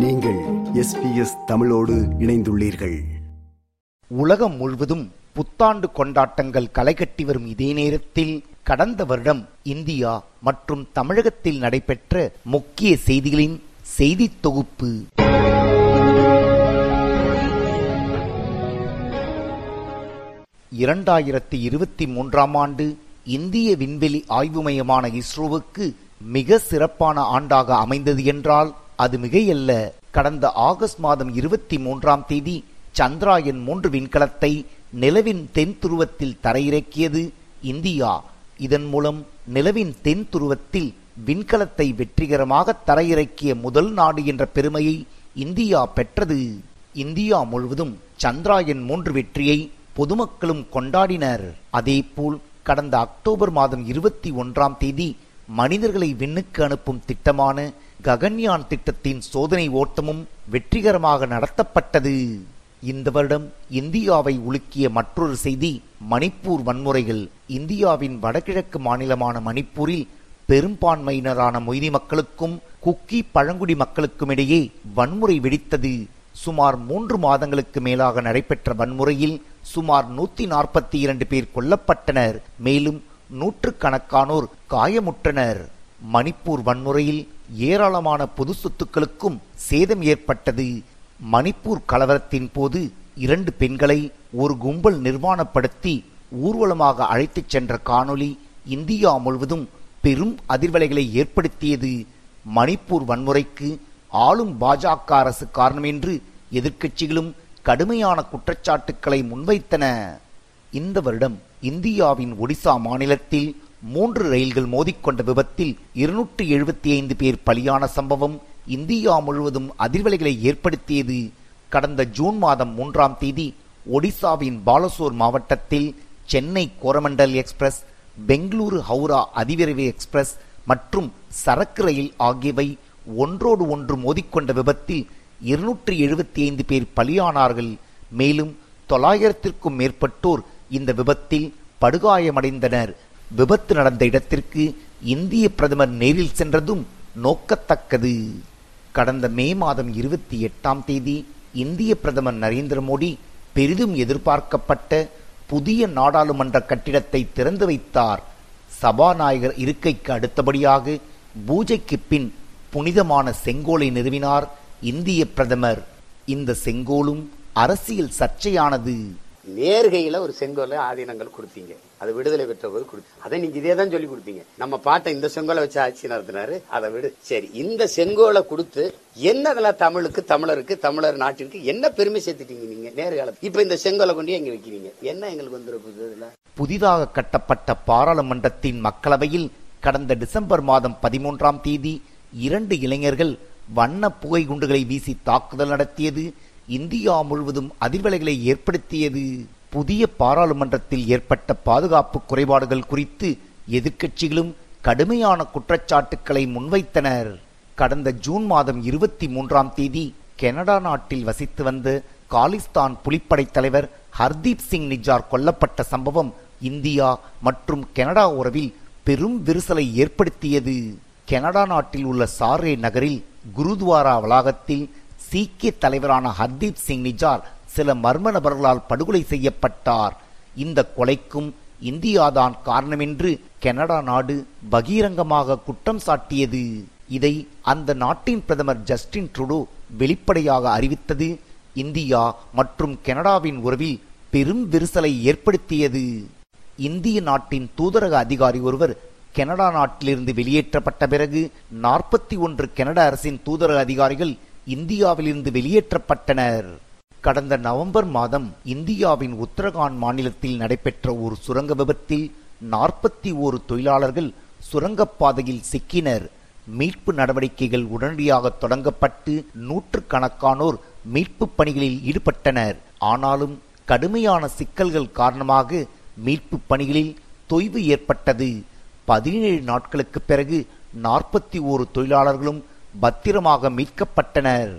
நீங்கள் எஸ்பிஎஸ் தமிழோடு இணைந்துள்ளீர்கள். உலகம் முழுவதும் புத்தாண்டு கொண்டாட்டங்கள் களைகட்டி வரும் இதே நேரத்தில் கடந்த வருடம் இந்தியா மற்றும் தமிழகத்தில் நடைபெற்ற முக்கிய செய்திகளின் செய்தி தொகுப்பு. இரண்டாயிரத்தி இருபத்தி மூன்றாம் ஆண்டு இந்திய விண்வெளி ஆய்வு மையமான இஸ்ரோவுக்கு மிக சிறப்பான ஆண்டாக அமைந்தது என்றால் அது மிகையல்ல. கடந்த ஆகஸ்ட் மாதம் இருபத்தி மூன்றாம் தேதி சந்திராயன் மூன்று விண்கலத்தை நிலவின் தென் துருவத்தில் தரையிறக்கியது இந்தியா. இதன் மூலம் நிலவின் தென் துருவத்தில் விண்கலத்தை வெற்றிகரமாக தரையிறக்கிய முதல் நாடு என்ற பெருமையை இந்தியா பெற்றது. இந்தியா முழுவதும் சந்திராயன் மூன்று வெற்றியை பொதுமக்களும் கொண்டாடினர். அதேபோல் கடந்த அக்டோபர் மாதம் இருபத்தி ஒன்றாம் தேதி மனிதர்களை விண்ணுக்கு அனுப்பும் திட்டமான ககன்யான் திட்டத்தின் சோதனை ஓட்டமும் வெற்றிகரமாக நடத்தப்பட்டது. இந்த வருடம் இந்தியாவை உலுக்கிய மற்றொரு செய்தி மணிப்பூர் வன்முறைகள். இந்தியாவின் வடகிழக்கு மாநிலமான மணிப்பூரில் பெரும்பான்மையினரான மொய்தி மக்களுக்கும் குக்கி பழங்குடி மக்களுக்கும் இடையே வன்முறை வெடித்தது. சுமார் மூன்று மாதங்களுக்கு மேலாக நடைபெற்ற வன்முறையில் சுமார் நூத்தி நாற்பத்தி இரண்டு பேர் கொல்லப்பட்டனர். மேலும் நூற்றுக்கணக்கானோர் காயமுற்றனர். மணிப்பூர் வன்முறையில் ஏராளமான பொது சொத்துக்களுக்கும் சேதம் ஏற்பட்டது. மணிப்பூர் கலவரத்தின் போது இரண்டு பெண்களை ஒரு கும்பல் நிர்வாணப்படுத்தி ஊர்வலமாக அழைத்துச் சென்ற காணொளி இந்தியா முழுவதும் பெரும் அதிர்வலைகளை ஏற்படுத்தியது. மணிப்பூர் வன்முறைக்கு ஆளும் பாஜக அரசு காரணம் என்று எதிர்க்கட்சிகளும் கடுமையான குற்றச்சாட்டுக்களை முன்வைத்தன. இந்த வருடம் இந்தியாவின் ஒடிசா மாநிலத்தில் மூன்று ரயில்கள் மோதிக்கொண்ட விபத்தில் இருநூற்றி எழுபத்தி ஐந்து பேர் பலியான சம்பவம் இந்தியா முழுவதும் அதிர்வலைகளை ஏற்படுத்தியது. கடந்த ஜூன் மாதம் மூன்றாம் தேதி ஒடிசாவின் பாலசோர் மாவட்டத்தில் சென்னை கோரமண்டல் எக்ஸ்பிரஸ் பெங்களூரு ஹவுரா அதிவிரைவு எக்ஸ்பிரஸ் மற்றும் சரக்கு ரயில் ஆகியவை ஒன்றோடு ஒன்று மோதிக்கொண்ட விபத்தில் இருநூற்றி எழுபத்தி ஐந்து பேர் பலியானார்கள். மேலும் தொள்ளாயிரத்திற்கும் மேற்பட்டோர் இந்த விபத்தில் படுகாயமடைந்தனர். விபத்து நடந்த இடத்திற்கு இந்திய பிரதமர் நேரில் சென்றதும் நோக்கத்தக்கது. கடந்த மே மாதம் இருபத்தி எட்டாம் தேதி இந்திய பிரதமர் நரேந்திர மோடி பெரிதும் எதிர்பார்க்கப்பட்ட புதிய நாடாளுமன்ற கட்டிடத்தை திறந்து வைத்தார். சபாநாயகர் இருக்கைக்கு அடுத்தபடியாக பூஜைக்கு பின் புனிதமான செங்கோலை நிறுவினார் இந்திய பிரதமர். இந்த செங்கோலும் அரசியல் சர்ச்சையானது. நேர்கையில ஒரு செங்கோலை ஆதீனங்கள் கொடுத்தீங்க. அது விடுதலை பெற்ற போது கொடுத்து அதை நீங்க இதே தான் சொல்லி கொடுத்தீங்க. நம்ம பாட்டை இந்த செங்கோலை வச்சு ஆட்சி நடத்தினாரு அதை விடு. சரி இந்த செங்கோலை கொடுத்து என்னதுல தமிழுக்கு தமிழருக்கு தமிழர் நாட்டிற்கு என்ன பெருமை சேர்த்துட்டீங்க நீங்க நேர்காலம் இப்ப இந்த செங்கோலை கொண்டு எங்க வைக்கிறீங்க? என்ன எங்களுக்கு வந்துருக்குதுல புதிதாக கட்டப்பட்ட பாராளுமன்றத்தின் மக்களவையில் கடந்த டிசம்பர் மாதம் பதிமூன்றாம் தேதி இரண்டு இளைஞர்கள் வண்ண புகை குண்டுகளை வீசி தாக்குதல் நடத்தியது. இந்தியா முழுவதும் அதிர்வலைகளை ஏற்படுத்தியது புதிய பாராளுமன்றத்தில் ஏற்பட்ட பாதுகாப்பு குறைபாடுகள் குறித்து எதிர்க்கட்சிகளும் கடுமையான குற்றச்சாட்டுக்களை முன்வைத்தனர். கடந்த ஜூன் மாதம் இருபத்தி மூன்றாம் தேதி கனடா நாட்டில் வசித்து வந்த காலிஸ்தான் புலிப்படை தலைவர் ஹர்தீப் சிங் நிஜார் கொல்லப்பட்ட சம்பவம் இந்தியா மற்றும் கனடா உறவில் பெரும் விரிசலை ஏற்படுத்தியது. கனடா நாட்டில் உள்ள சாரே நகரில் குருத்வாரா வளாகத்தில் சீக்கிய தலைவரான ஹர்தீப் சிங் நிஜார் சில மர்ம நபர்களால் படுகொலை செய்யப்பட்டார். இந்த கொலைக்கும் இந்தியாதான் காரணமென்று கனடா நாடு பகிரங்கமாக குற்றம் சாட்டியது. இதை அந்த நாட்டின் பிரதமர் ஜஸ்டின் ட்ருடோ வெளிப்படையாக அறிவித்தது. இந்தியா மற்றும் கனடாவின் உறவில் பெரும் விரிசலை ஏற்படுத்தியது. இந்திய நாட்டின் தூதரக அதிகாரி ஒருவர் கனடா நாட்டிலிருந்து வெளியேற்றப்பட்ட பிறகு நாற்பத்தி ஒன்று கனடா அரசின் தூதரக அதிகாரிகள் இந்தியாவிலிருந்து வெளியேற்றப்பட்டனர் கடந்த நவம்பர் மாதம் இந்தியாவின் உத்தரகாண்ட் மாநிலத்தில் நடைபெற்ற ஒரு சுரங்க விபத்தில் நாற்பத்தி ஓரு தொழிலாளர்கள் சுரங்கப்பாதையில் சிக்கினர். மீட்பு நடவடிக்கைகள் உடனடியாக தொடங்கப்பட்டு நூற்றுக்கணக்கானோர் மீட்பு பணிகளில் ஈடுபட்டனர். ஆனாலும் கடுமையான சிக்கல்கள் காரணமாக மீட்பு பணிகளில் தொய்வு ஏற்பட்டது. பதினேழு நாட்களுக்கு பிறகு நாற்பத்தி ஓரு தொழிலாளர்களும் பத்திரமாக மீட்கப்பட்டனர்.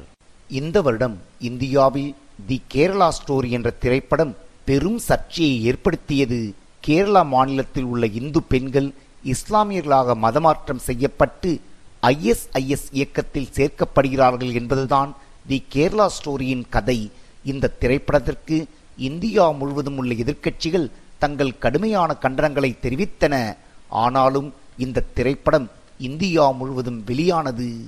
இந்த வருடம் இந்தியாவில் தி கேரளா ஸ்டோரி என்ற திரைப்படம் பெரும் சர்ச்சையை ஏற்படுத்தியது. கேரளா மாநிலத்தில் உள்ள இந்து பெண்கள் இஸ்லாமியர்களாக மதமாற்றம் செய்யப்பட்டு ஐஎஸ்ஐஎஸ் இயக்கத்தில் சேர்க்கப்படுகிறார்கள் என்பதுதான் தி கேரளா ஸ்டோரியின் கதை. இந்த திரைப்படத்திற்கு இந்தியா முழுவதும் உள்ள எதிர்க்கட்சிகள் தங்கள் கடுமையான கண்டனங்களை தெரிவித்தன. ஆனாலும் இந்த திரைப்படம் இந்தியா முழுவதும் வெளியானது.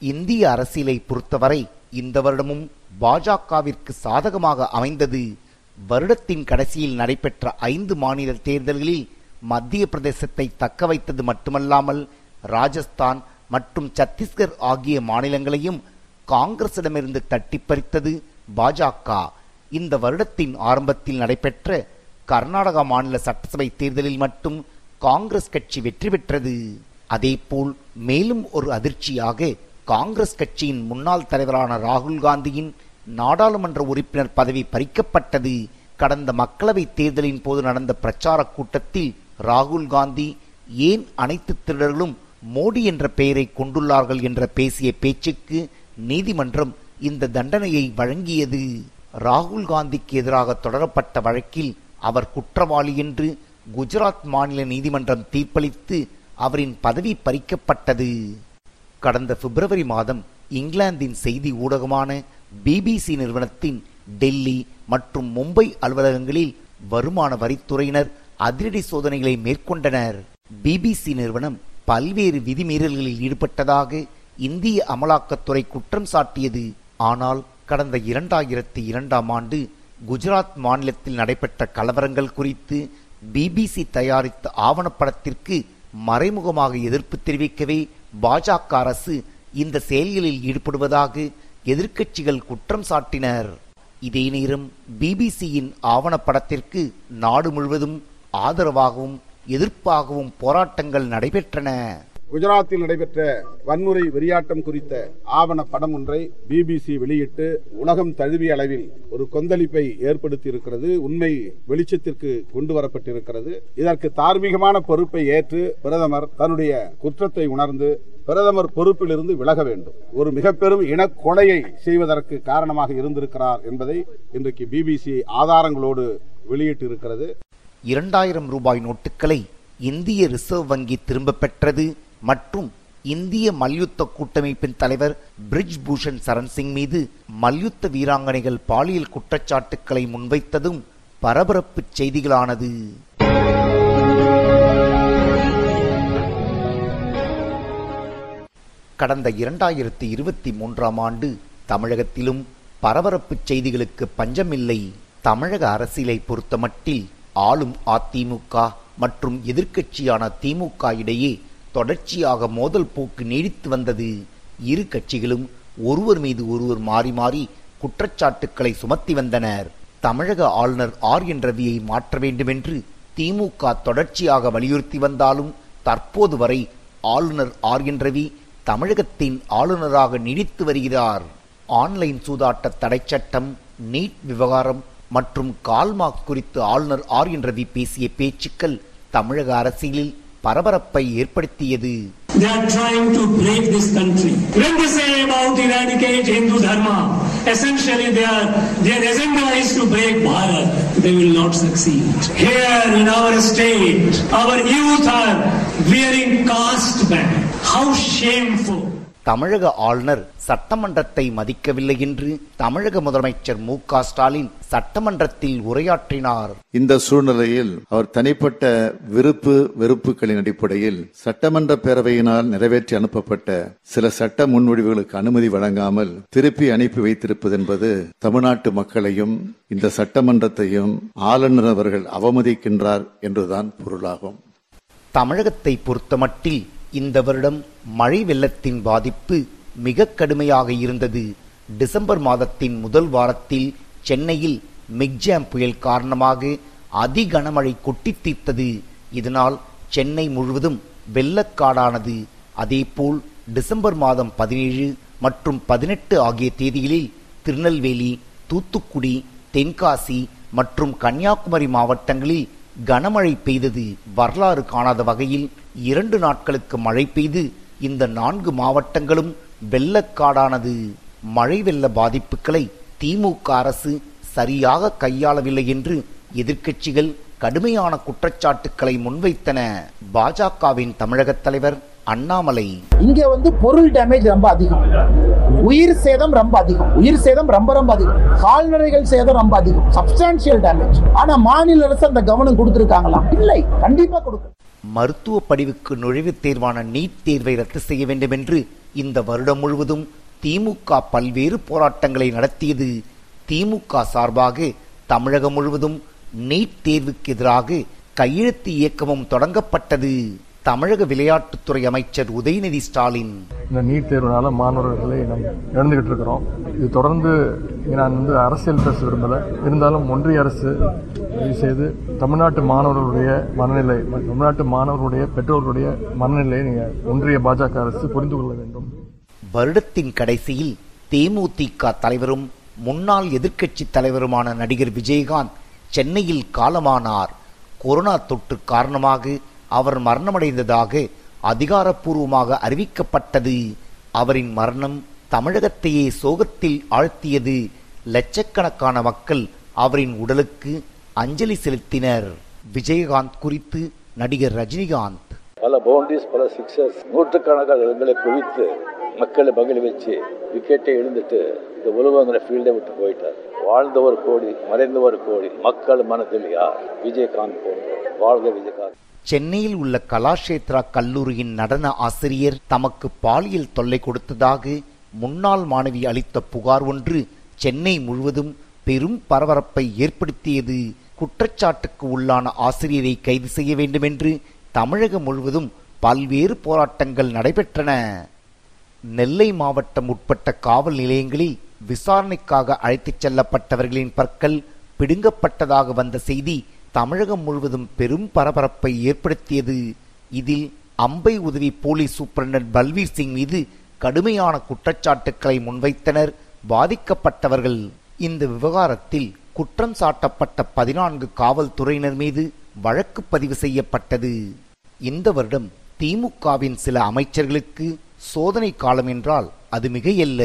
இந்திய அரசியலை பொறுத்தவரை இந்த வருடமும் பாஜகவிற்கு சாதகமாக அமைந்தது. வருடத்தின் கடைசியில் நடைபெற்ற ஐந்து மாநில தேர்தல்களில் மத்திய பிரதேசத்தை தக்க வைத்தது மட்டுமல்லாமல் ராஜஸ்தான் மற்றும் சத்தீஸ்கர் ஆகிய மாநிலங்களையும் காங்கிரசிடமிருந்து தட்டி பறித்தது பாஜக. இந்த வருடத்தின் ஆரம்பத்தில் நடைபெற்ற கர்நாடகா மாநில சட்டசபை தேர்தலில் மட்டும் காங்கிரஸ் கட்சி வெற்றி பெற்றது. அதேபோல் மேலும் ஒரு அதிர்ச்சியாக காங்கிரஸ் கட்சியின் முன்னாள் தலைவரான ராகுல் காந்தியின் நாடாளுமன்ற உறுப்பினர் பதவி பறிக்கப்பட்டது. கடந்த மக்களவை தேர்தலின் போது நடந்த பிரச்சார கூட்டத்தில் ராகுல் காந்தி ஏன் அனைத்து திருடர்களும் மோடி என்ற பெயரை கொண்டுள்ளார்கள் என்ற பேசிய பேச்சுக்கு நீதிமன்றம் இந்த தண்டனையை வழங்கியது. ராகுல் காந்திக்கு எதிராக தொடரப்பட்ட வழக்கில் அவர் குற்றவாளி என்று குஜராத் மாநில நீதிமன்றம் தீர்ப்பளித்து அவரின் பதவி பறிக்கப்பட்டது. கடந்த பிப்ரவரி மாதம் இங்கிலாந்தின் செய்தி ஊடகமான பிபிசி நிறுவனத்தின் டெல்லி மற்றும் மும்பை அலுவலகங்களில் வருமான வரித்துறையினர் அதிரடி சோதனைகளை மேற்கொண்டனர். பிபிசி நிறுவனம் பல்வேறு விதிமீறல்களில் ஈடுபட்டதாக இந்திய அமலாக்கத்துறை குற்றம் சாட்டியது. ஆனால் கடந்த இரண்டாயிரத்தி இரண்டாம் ஆண்டு குஜராத் மாநிலத்தில் நடைபெற்ற கலவரங்கள் குறித்து பிபிசி தயாரித்த ஆவணப்படத்திற்கு மறைமுகமாக எதிர்ப்பு தெரிவிக்கவே பாஜக அரசு இந்த செயல்களில் ஈடுபடுவதாக எதிர்க்கட்சிகள் குற்றம் சாட்டினர். இதே நேரம் பிபிசியின் ஆவணப்படத்திற்கு நாடு முழுவதும் ஆதரவாகவும் எதிர்ப்பாகவும் போராட்டங்கள் நடைபெற்றன. குஜராத்தில் நடைபெற்ற வன்முறை வெறியாட்டம் குறித்த ஆவண படம் ஒன்றை பிபிசி வெளியிட்டு உலகம் தழுவிய அளவில் ஒரு கொந்தளிப்பை ஏற்படுத்தி இருக்கிறது உண்மை வெளிச்சத்திற்கு கொண்டு வரப்பட்டிருக்கிறது. இதற்கு தார்மீகமான பொறுப்பை ஏற்று பிரதமர் தன்னுடைய குற்றத்தை உணர்ந்து பிரதமர் பொறுப்பிலிருந்து விலக வேண்டும். ஒரு மிக பெரும் இனக்கொலையை செய்வதற்கு காரணமாக இருந்திருக்கிறார் என்பதை இன்றைக்கு பிபிசி ஆதாரங்களோடு வெளியிட்டிருக்கிறது. இரண்டாயிரம் ரூபாய் நோட்டுகளை இந்திய ரிசர்வ் வங்கி திரும்ப பெற்றது. மற்றும் இந்திய மல்யுத்த கூட்டமைப்பின் தலைவர் பிரிஜ் பூஷன் சரண் சிங் மீது மல்யுத்த வீராங்கனைகள் பாலியல் குற்றச்சாட்டுக்களை முன்வைத்ததும் பரபரப்பு செய்திகளானது. கடந்த இரண்டாயிரத்தி இருபத்தி மூன்றாம் ஆண்டு தமிழகத்திலும் பரபரப்பு செய்திகளுக்கு பஞ்சமில்லை. தமிழக அரசியலை பொறுத்தமட்டில் ஆளும் அதிமுக மற்றும் எதிர்க்கட்சியான திமுக இடையே தொடர்ச்சியாக மோதல் போக்கு நீடித்து வந்தது. இரு கட்சிகளும் ஒருவர் மீது ஒருவர் மாறி மாறி குற்றச்சாட்டுக்களை சுமத்தி வந்தனர். தமிழக ஆளுநர் ஆர் என் ரவியை மாற்ற வேண்டுமென்று திமுக தொடர்ச்சியாக வலியுறுத்தி வந்தாலும் தற்போது வரை ஆளுநர் ஆர் என் ரவி தமிழகத்தின் ஆளுநராக நீடித்து வருகிறார். ஆன்லைன் சூதாட்ட தடை சட்டம் நீட் விவகாரம் மற்றும் கால்மார்க் குறித்து ஆளுநர் ஆர் என் ரவி பேசிய பேச்சுக்கள் தமிழக அரசியலில் பரபரப்பை ஏற்படுத்தியது They are trying to break this country. When they say about eradicate Hindu Dharma, essentially they are, their agenda is to break Bharat. They will not succeed. Here in our state, our youth are wearing caste band. How shameful. தமிழக ஆளுநர் சட்டமன்றத்தை மதிக்கவில்லை என்று தமிழக முதலமைச்சர் மு க ஸ்டாலின் சட்டமன்றத்தில் உரையாற்றினார். இந்த சூழ்நிலையில் அவர் தனிப்பட்ட விருப்பு வெறுப்புகளின் அடிப்படையில் சட்டமன்ற பேரவையினால் நிறைவேற்றி அனுப்பப்பட்ட சில சட்ட முன்வடிவுகளுக்கு அனுமதி வழங்காமல் திருப்பி அனுப்பி வைத்திருப்பது என்பது தமிழ்நாட்டு மக்களையும் இந்த சட்டமன்றத்தையும் ஆளுநர் அவர்கள் அவமதிக்கின்றார் என்றுதான் பொருளாகும். தமிழகத்தை பொறுத்தமட்டில் இந்த வருடம் மழை வெள்ளத்தின் பாதிப்பு மிக கடுமையாக இருந்தது. டிசம்பர் மாதத்தின் முதல் வாரத்தில் சென்னையில் மிக்ஜாம் புயல் காரணமாக அதி கனமழை கொட்டி தீர்த்தது. இதனால் சென்னை முழுவதும் வெள்ளக்காடானது. அதேபோல் டிசம்பர் மாதம் பதினேழு மற்றும் பதினெட்டு ஆகிய தேதிகளில் திருநெல்வேலி தூத்துக்குடி தென்காசி மற்றும் கன்னியாகுமரி மாவட்டங்களில் கனமழை பெய்தது. வரலாறு காணாத வகையில் இரண்டு நாட்களுக்கு மழை பெய்து இந்த நான்கு மாவட்டங்களும் வெள்ளக்காடானது. மழை வெள்ள பாதிப்புகளை திமுக அரசு சரியாக கையாளவில்லை என்று எதிர்க்கட்சிகள் கடுமையான குற்றச்சாட்டுக்களை முன்வைத்தன. பாஜகவின் தமிழக தலைவர் அண்ணாமலை. இங்க வந்து பொருள் டேமேஜ் ரொம்ப அதிகம். உயிர் சேதம் ரொம்ப அதிகம். உயிர் சேதம் ரொம்ப ரொம்ப அதிகம். கால்நடைகள் சேதம் ரொம்ப அதிகம். சப்ஸ்டான்சியல் டேமேஜ் ஆனா மாநில அரசு அந்த கவனம் கொடுத்திருக்காங்களா? இல்லை. கண்டிப்பா கொடுக்கும். மருத்துவ படிவுக்கு நுழைவுத் தேர்வான நீட் தேர்வை ரத்து செய்ய வேண்டும் என்று இந்த வருடம் முழுவதும் திமுக பல்வேறு போராட்டங்களை நடத்தியது. திமுக சார்பாக தமிழகம் முழுவதும் நீட் தேர்வுக்கு எதிராக கையெழுத்து இயக்கமும் தொடங்கப்பட்டது. தமிழக விளையாட்டுத்துறை அமைச்சர் உதயநிதி ஸ்டாலின். இந்த நீட் தேர்வுனால மாணவர்களை நாம் இழந்துகிட்டு இருக்கிறோம். இது தொடர்ந்து நான் வந்து அரசியல் பேச விரும்பல. இருந்தாலும் ஒன்றிய அரசு செய்து தமிழ்நாட்டு மாணவர்களுடைய மனநிலை தமிழ்நாட்டு மாணவர்களுடைய பெற்றோர்களுடைய மனநிலையை நீங்க ஒன்றிய பாஜக அரசு புரிந்து கொள்ள வேண்டும். வருடத்தின் கடைசியில் தேமுதிக தலைவரும் முன்னாள் எதிர்க்கட்சி தலைவருமான நடிகர் விஜயகாந்த் சென்னையில் காலமானார். கொரோனா தொற்று காரணமாக அவர் மரணமடைந்ததாக அதிகாரப்பூர்வமாக அறிவிக்கப்பட்டது. அவரின் மரணம் தமிழகத்தையே சோகத்தில் ஆழ்த்தியது. லட்சக்கணக்கான மக்கள் அவரின் உடலுக்கு அஞ்சலி செலுத்தினர். விஜயகாந்த் குறித்து நடிகர் ரஜினிகாந்த். பல பவுண்டரிஸ் பல சிக்ஸஸ் நூற்றுக்கணக்கான இடங்களை குவித்து மக்களை மகிழ வச்சு விக்கெட்டை எழுந்துட்டு இந்த உலகங்கிற ஃபீல்டை விட்டு போயிட்டார். வாழ்ந்த ஒரு கோடி மறைந்த ஒரு கோடி மக்கள் மனதில் யார்? விஜயகாந்த் போன்ற வாழ்க விஜயகாந்த். சென்னையில் உள்ள கலாஷேத்ரா கல்லூரியின் நடன ஆசிரியர் தமக்கு பாலியல் தொல்லை கொடுத்ததாக முன்னாள் மாணவி அளித்த புகார் ஒன்று சென்னை முழுவதும் பெரும் பரபரப்பை ஏற்படுத்தியது. குற்றச்சாட்டுக்கு உள்ளான ஆசிரியரை கைது செய்ய வேண்டும் என்று தமிழகம் முழுவதும் பல்வேறு போராட்டங்கள் நடைபெற்றன. நெல்லை மாவட்டம் உட்பட்ட காவல் நிலையங்களில் விசாரணைக்காக அழைத்துச் செல்லப்பட்டவர்களின் பற்கள் பிடுங்கப்பட்டதாக வந்த செய்தி தமிழகம் முழுவதும் பெரும் பரபரப்பை ஏற்படுத்தியது. இதில் அம்பை உதவி போலீஸ் சூப்பரண்டன்ட் பல்வீர் சிங் மீது கடுமையான குற்றச்சாட்டுக்களை முன்வைத்தனர். பாதிக்கப்பட்டவர்கள் இந்த விவகாரத்தில் குற்றம் சாட்டப்பட்ட பதினான்கு காவல்துறையினர் மீது வழக்கு பதிவு செய்யப்பட்டது. இந்த வருடம் திமுகவின் சில அமைச்சர்களுக்கு சோதனை காலம் என்றால் அது மிகையல்ல.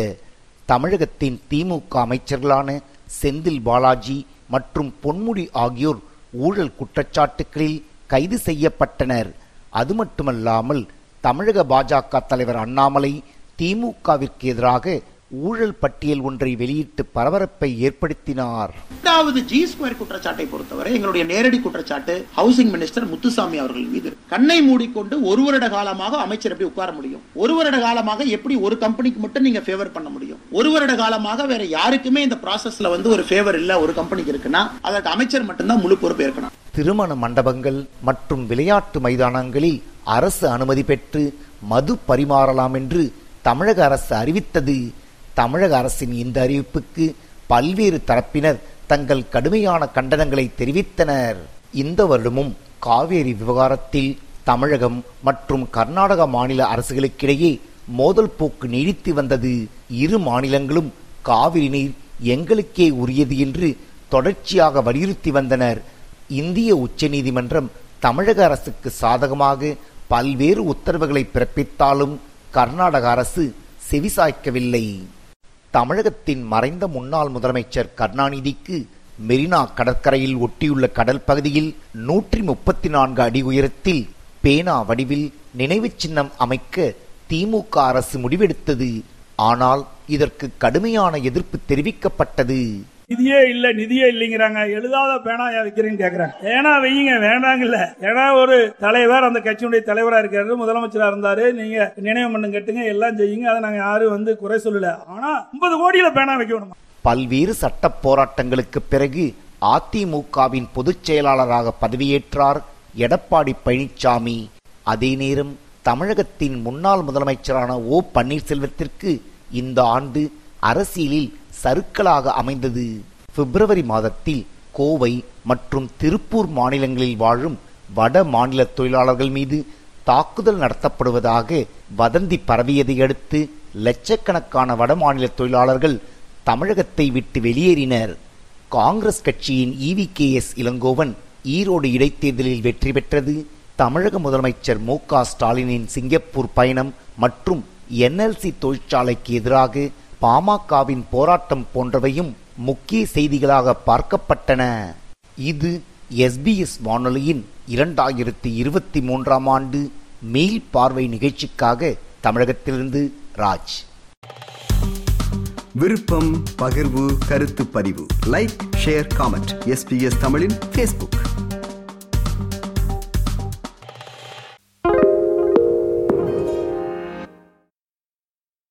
தமிழகத்தின் திமுக அமைச்சர்களான செந்தில் பாலாஜி மற்றும் பொன்முடி ஆகியோர் ஊழல் குற்றச்சாட்டுகளில் கைது செய்யப்பட்டனர். அது மட்டுமல்லாமல் தமிழக பாஜக தலைவர் அண்ணாமலை திமுகவிற்கு எதிராக ஊழல் பட்டியல் ஒன்றை வெளியிட்டு பரபரப்பை ஏற்படுத்தினார். இரண்டாவது ஜி ஸ்கொயர் குற்றச்சாட்டை பொறுத்தவரை எங்களுடைய நேரடி குற்றச்சாட்டு ஹவுசிங் மினிஸ்டர் முத்துசாமி அவர்கள் மீது கண்ணை மூடிக்கொண்டு ஒரு வருட காலமாக அமைச்சர் எப்படி உட்கார முடியும்? ஒரு வருட காலமாக எப்படி ஒரு கம்பெனிக்கு மட்டும் நீங்க ஃபேவர் பண்ண முடியும்? ஒரு வருட காலமாக வேற யாருக்குமே இந்த ப்ராசஸ்ல வந்து ஒரு ஃபேவர் இல்ல ஒரு கம்பெனிக்கு இருக்குன்னா அதற்கு அமைச்சர் மட்டும்தான் முழு பொறுப்பு ஏற்கணும். திருமண மண்டபங்கள் மற்றும் விளையாட்டு மைதானங்களில் அரசு அனுமதி பெற்று மது பரிமாறலாம் என்று தமிழக அரசு அறிவித்தது. தமிழக அரசின் இந்த அறிவிப்புக்கு பல்வேறு தரப்பினர் தங்கள் கடுமையான கண்டனங்களை தெரிவித்தனர். இந்த வருடமும் காவேரி விவகாரத்தில் தமிழகம் மற்றும் கர்நாடக மாநில அரசுகளுக்கிடையே மோதல் போக்கு நீடித்து வந்தது. இரு மாநிலங்களும் காவிரி நீர் எங்களுக்கே உரியது என்று தொடர்ச்சியாக வலியுறுத்தி வந்தனர். இந்திய உச்சநீதிமன்றம் தமிழக அரசுக்கு சாதகமாக பல்வேறு உத்தரவுகளை பிறப்பித்தாலும் கர்நாடக அரசு செவிசாய்க்கவில்லை. தமிழகத்தின் மறைந்த முன்னாள் முதலமைச்சர் கருணாநிதிக்கு மெரினா கடற்கரையில் ஒட்டியுள்ள கடல் பகுதியில் நூற்றி முப்பத்தி நான்கு அடி உயரத்தில் பேனா வடிவில் நினைவு சின்னம் அமைக்க திமுக அரசு முடிவெடுத்தது. ஆனால் இதற்கு கடுமையான எதிர்ப்பு தெரிவிக்கப்பட்டது. நிதியே இல்ல நிதியே இல்லைங்கிறாங்க. எழுதாத பேனா வைக்கிறேன்னு கேக்குறாங்க. பேனா வையுங்க வேண்டாங்கல்ல. ஏன்னா ஒரு தலைவர் அந்த கட்சியுடைய தலைவரா இருக்காரு முதலமைச்சரா இருந்தாரு. நீங்க நினைவு மண்ணும் கட்டுங்க எல்லாம் செய்யுங்க. அதை நாங்க யாரும் வந்து குறை சொல்லல. ஆனா ஐம்பது கோடியில பேனா வைக்கணுமா? பல்வேறு சட்ட போராட்டங்களுக்கு பிறகு அதிமுகவின் பொதுச் செயலாளராக பதவியேற்றார் எடப்பாடி பழனிசாமி அதே நேரம் தமிழகத்தின் முன்னாள் முதலமைச்சரான ஓ பன்னீர்செல்வத்திற்கு இந்த ஆண்டு அரசியலில் சருக்களாக அமைந்தது. பிப்ரவரி மாதத்தில் கோவை மற்றும் திருப்பூர் மாநிலங்களில் வாழும் வட மாநில தொழிலாளர்கள் மீது தாக்குதல் நடத்தப்படுவதாக வதந்தி பரவியதை அடுத்து லட்சக்கணக்கான வட மாநில தொழிலாளர்கள் தமிழகத்தை விட்டு வெளியேறினர். காங்கிரஸ் கட்சியின் E V K S Elangovan Erode இடைத்தேர்தலில் வெற்றி பெற்றது. தமிழக முதலமைச்சர் மு க ஸ்டாலினின் சிங்கப்பூர் பயணம் மற்றும் என்எல்சி தொழிற்சாலைக்கு எதிராக பாமகவின் போராட்டம் போன்றவையும் முக்கிய செய்திகளாக பார்க்கப்பட்டன. இது எஸ்பிஎஸ் வானொலியின் இரண்டாயிரத்தி இருபத்தி மூன்றாம் ஆண்டு மீள் பார்வை நிகழ்ச்சிக்காக தமிழகத்திலிருந்து ராஜ். விருப்பம் பகிர்வு கருத்து பதிவு. லைக் ஷேர் காமெண்ட் எஸ்பிஎஸ் தமிழின் ஃபேஸ்புக்